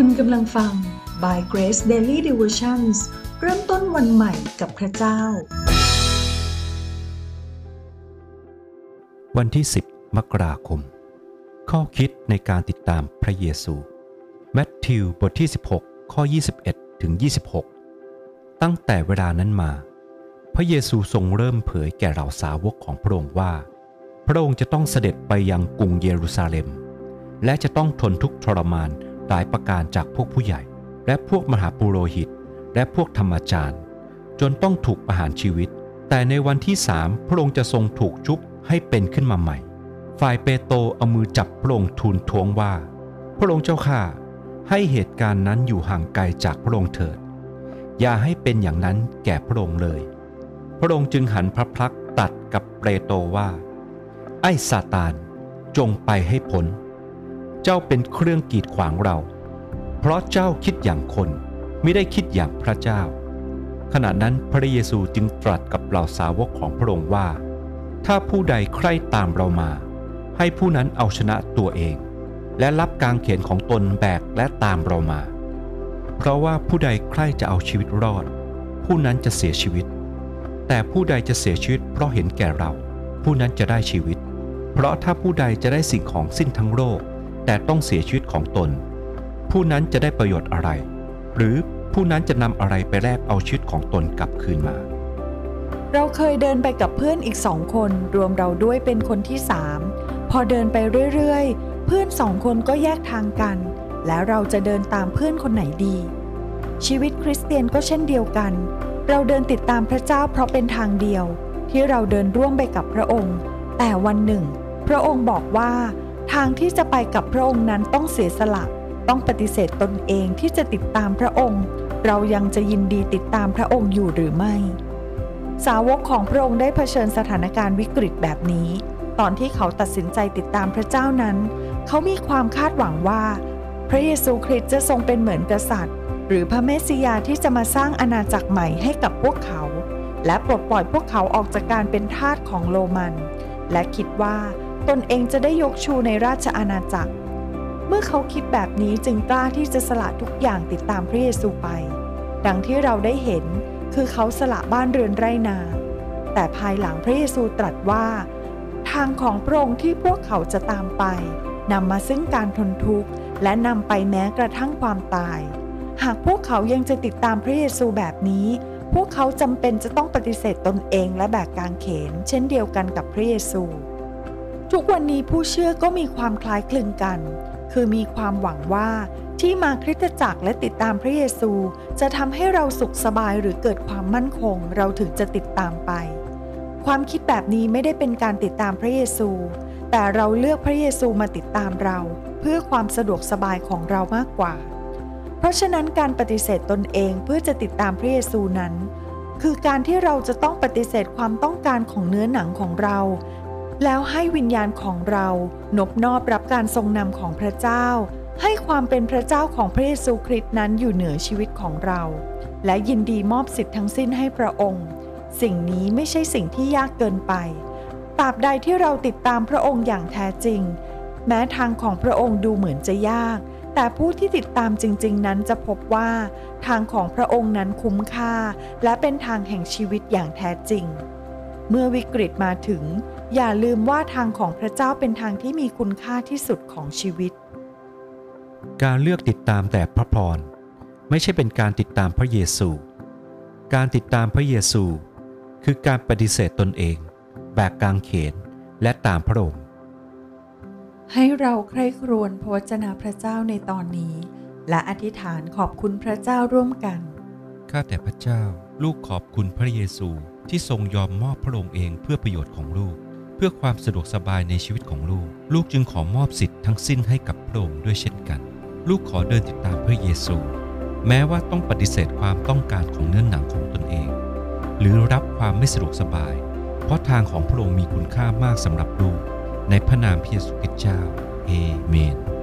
คุณกำลังฟัง By Grace Daily Devotions เริ่มต้นวันใหม่กับพระเจ้า วันที่ 10 มกราคม ข้อคิดในการติดตามพระเยซูแมทธิวบทที่ 16 ข้อ 21 ถึง 26 ตั้งแต่เวลานั้นมา พระเยซูทรงเริ่มเผยแก่เหล่าสาวกของพระองค์ว่า พระองค์จะต้องเสด็จไปยังกรุงเยรูซาเล็ม และจะต้องทนทุกข์ทรมาน หลายประการจากพวกผู้ใหญ่ และพวกมหาปุโรหิต และพวกธรรมจารย์ จนต้องถูกประหารชีวิต แต่ในวันที่สามพระองค์จะทรงถูกชุบให้เป็นขึ้นมาใหม่ ฝ่ายเปโตรเอามือจับพระองค์ทูลท้วงว่า พระองค์เจ้าข้าให้เหตุการณ์นั้นอยู่ห่างไกลจากพระองค์เถิด อย่าให้เป็นอย่างนั้นแก่พระองค์เลย พระองค์จึงหันพระพักตัดกับเปโตรว่า ไอ้ซาตาน จงไปให้พ้น เจ้าเป็นเครื่องกีดขวางเรา เพราะเจ้าคิดอย่างคนไม่ได้คิดอย่างพระเจ้า ขณะนั้นพระเยซูจึงตรัสกับเหล่าสาวกของพระองค์ว่า ถ้าผู้ใดใคร่ตามเรามา ให้ผู้นั้นเอาชนะตัวเอง และรับกางเขนของตนแบกและตามเรามา เพราะว่าผู้ใดใคร่จะเอาชีวิตรอด ผู้นั้นจะเสียชีวิต แต่ผู้ใดจะเสียชีวิตเพราะเห็นแก่เรา ผู้นั้นจะได้ชีวิต เพราะถ้าผู้ใดจะได้สิ่งของสิ้นทั้งโลก แต่ต้องเสียชีวิตของตน ผู้นั้นจะได้ประโยชน์อะไร หรือผู้นั้นจะนำอะไรไปแลกเอาชีวิตของตนกลับคืนมา เราเคยเดินไปกับเพื่อนอีกสองคนรวมเราด้วยเป็นคนที่สามพอเดินไปเรื่อยๆ เพื่อนสองคนก็แยกทางกัน แล้วเราจะเดินตามเพื่อนคนไหนดี ชีวิตคริสเตียนก็เช่นเดียวกัน เราเดินติดตามพระเจ้าเพราะเป็นทางเดียว ที่เราเดินร่วมไปกับพระองค์ แต่วันหนึ่ง พระองค์บอกว่า ทางที่จะไปกับพระองค์นั้นต้องเสียสละ ต้องปฏิเสธตนเองที่จะติดตามพระองค์ เรายังจะยินดีติดตามพระองค์อยู่หรือไม่ สาวกของพระองค์ได้เผชิญสถานการณ์วิกฤตแบบนี้ ตอนที่เขาตัดสินใจติดตามพระเจ้านั้น เขามีความคาดหวังว่า พระเยซูคริสต์จะทรงเป็นเหมือนกษัตริย์ หรือพระเมสสิยาที่จะมาสร้างอาณาจักรใหม่ให้กับพวกเขา และปลดปล่อยพวกเขาออกจากการเป็นทาสของโรมัน และคิดว่า ตนเองจะได้ยกชูในราชอาณาจักร เมื่อเขาคิดแบบนี้จึงกล้าที่จะสละทุกอย่างติดตามพระเยซูไป ดังที่เราได้เห็นคือเขาสละบ้านเรือนไร่นา แต่ภายหลังพระเยซูตรัสว่า ทางของพระองค์ที่พวกเขาจะตามไปนำมาซึ่งการทนทุกข์และนำไปแม้กระทั่งความตาย หากพวกเขายังจะติดตามพระเยซูแบบนี้ พวกเขาจำเป็นจะต้องปฏิเสธตนเองและแบกกางเขน เช่นเดียวกันกับพระเยซู ทุกวันนี้ผู้เชื่อก็มีความคล้ายคลึงกัน คือมีความหวังว่าที่มาคริสตจักรและติดตามพระเยซู จะทำให้เราสุขสบายหรือเกิดความมั่นคง เราถึงจะติดตามไป ความคิดแบบนี้ไม่ได้เป็นการติดตามพระเยซู แต่เราเลือกพระเยซูมาติดตามเรา เพื่อความสะดวกสบายของเรามากกว่า เพราะฉะนั้นการปฏิเสธตนเองเพื่อจะติดตามพระเยซูนั้น คือการที่เราจะต้องปฏิเสธความต้องการของเนื้อหนังของเรา แล้วให้วิญญาณของเรานบนอบรับการทรงนำของพระเจ้า ให้ความเป็นพระเจ้าของพระเยซูคริสต์นั้นอยู่เหนือชีวิตของเรา และยินดีมอบสิทธิ์ทั้งสิ้นให้พระองค์ สิ่งนี้ไม่ใช่สิ่งที่ยากเกินไปตราบใดที่เราติดตามพระองค์อย่างแท้จริง แม้ทางของพระองค์ดูเหมือนจะยาก แต่ผู้ที่ติดตามจริง ๆ นั้นจะพบว่า ทางของพระองค์นั้นคุ้มค่า และเป็นทางแห่งชีวิตอย่างแท้จริง เมื่อวิกฤตมาถึง อย่าลืมว่าทางของพระเจ้าเป็นทางที่มีคุณค่าที่สุดของชีวิต การเลือกติดตามแต่พระพรไม่ใช่เป็นการติดตามพระเยซู การติดตามพระเยซู คือการปฏิเสธตนเอง แบกกางเขนและตามพระองค์ ให้เราใคร่ครวญพระวจนะพระเจ้าในตอนนี้ และอธิษฐานขอบคุณพระเจ้าร่วมกัน ข้าแต่พระเจ้า ลูกขอบคุณพระเยซูที่ทรงยอมมอบพระองค์เองเพื่อประโยชน์ของลูก เพื่อความสะดวกสบายในชีวิตของลูก ลูกจึงขอมอบสิทธิ์ทั้งสิ้นให้กับพระองค์ด้วยเช่นกัน ลูกขอเดินติดตามพระเยซู แม้ว่าต้องปฏิเสธความต้องการของเนื้อหนังของตนเอง หรือรับความไม่สะดวกสบาย เพราะทางของพระองค์มีคุณค่ามากสำหรับลูก ในพระนามพระเยซูคริสต์เจ้า เอเมน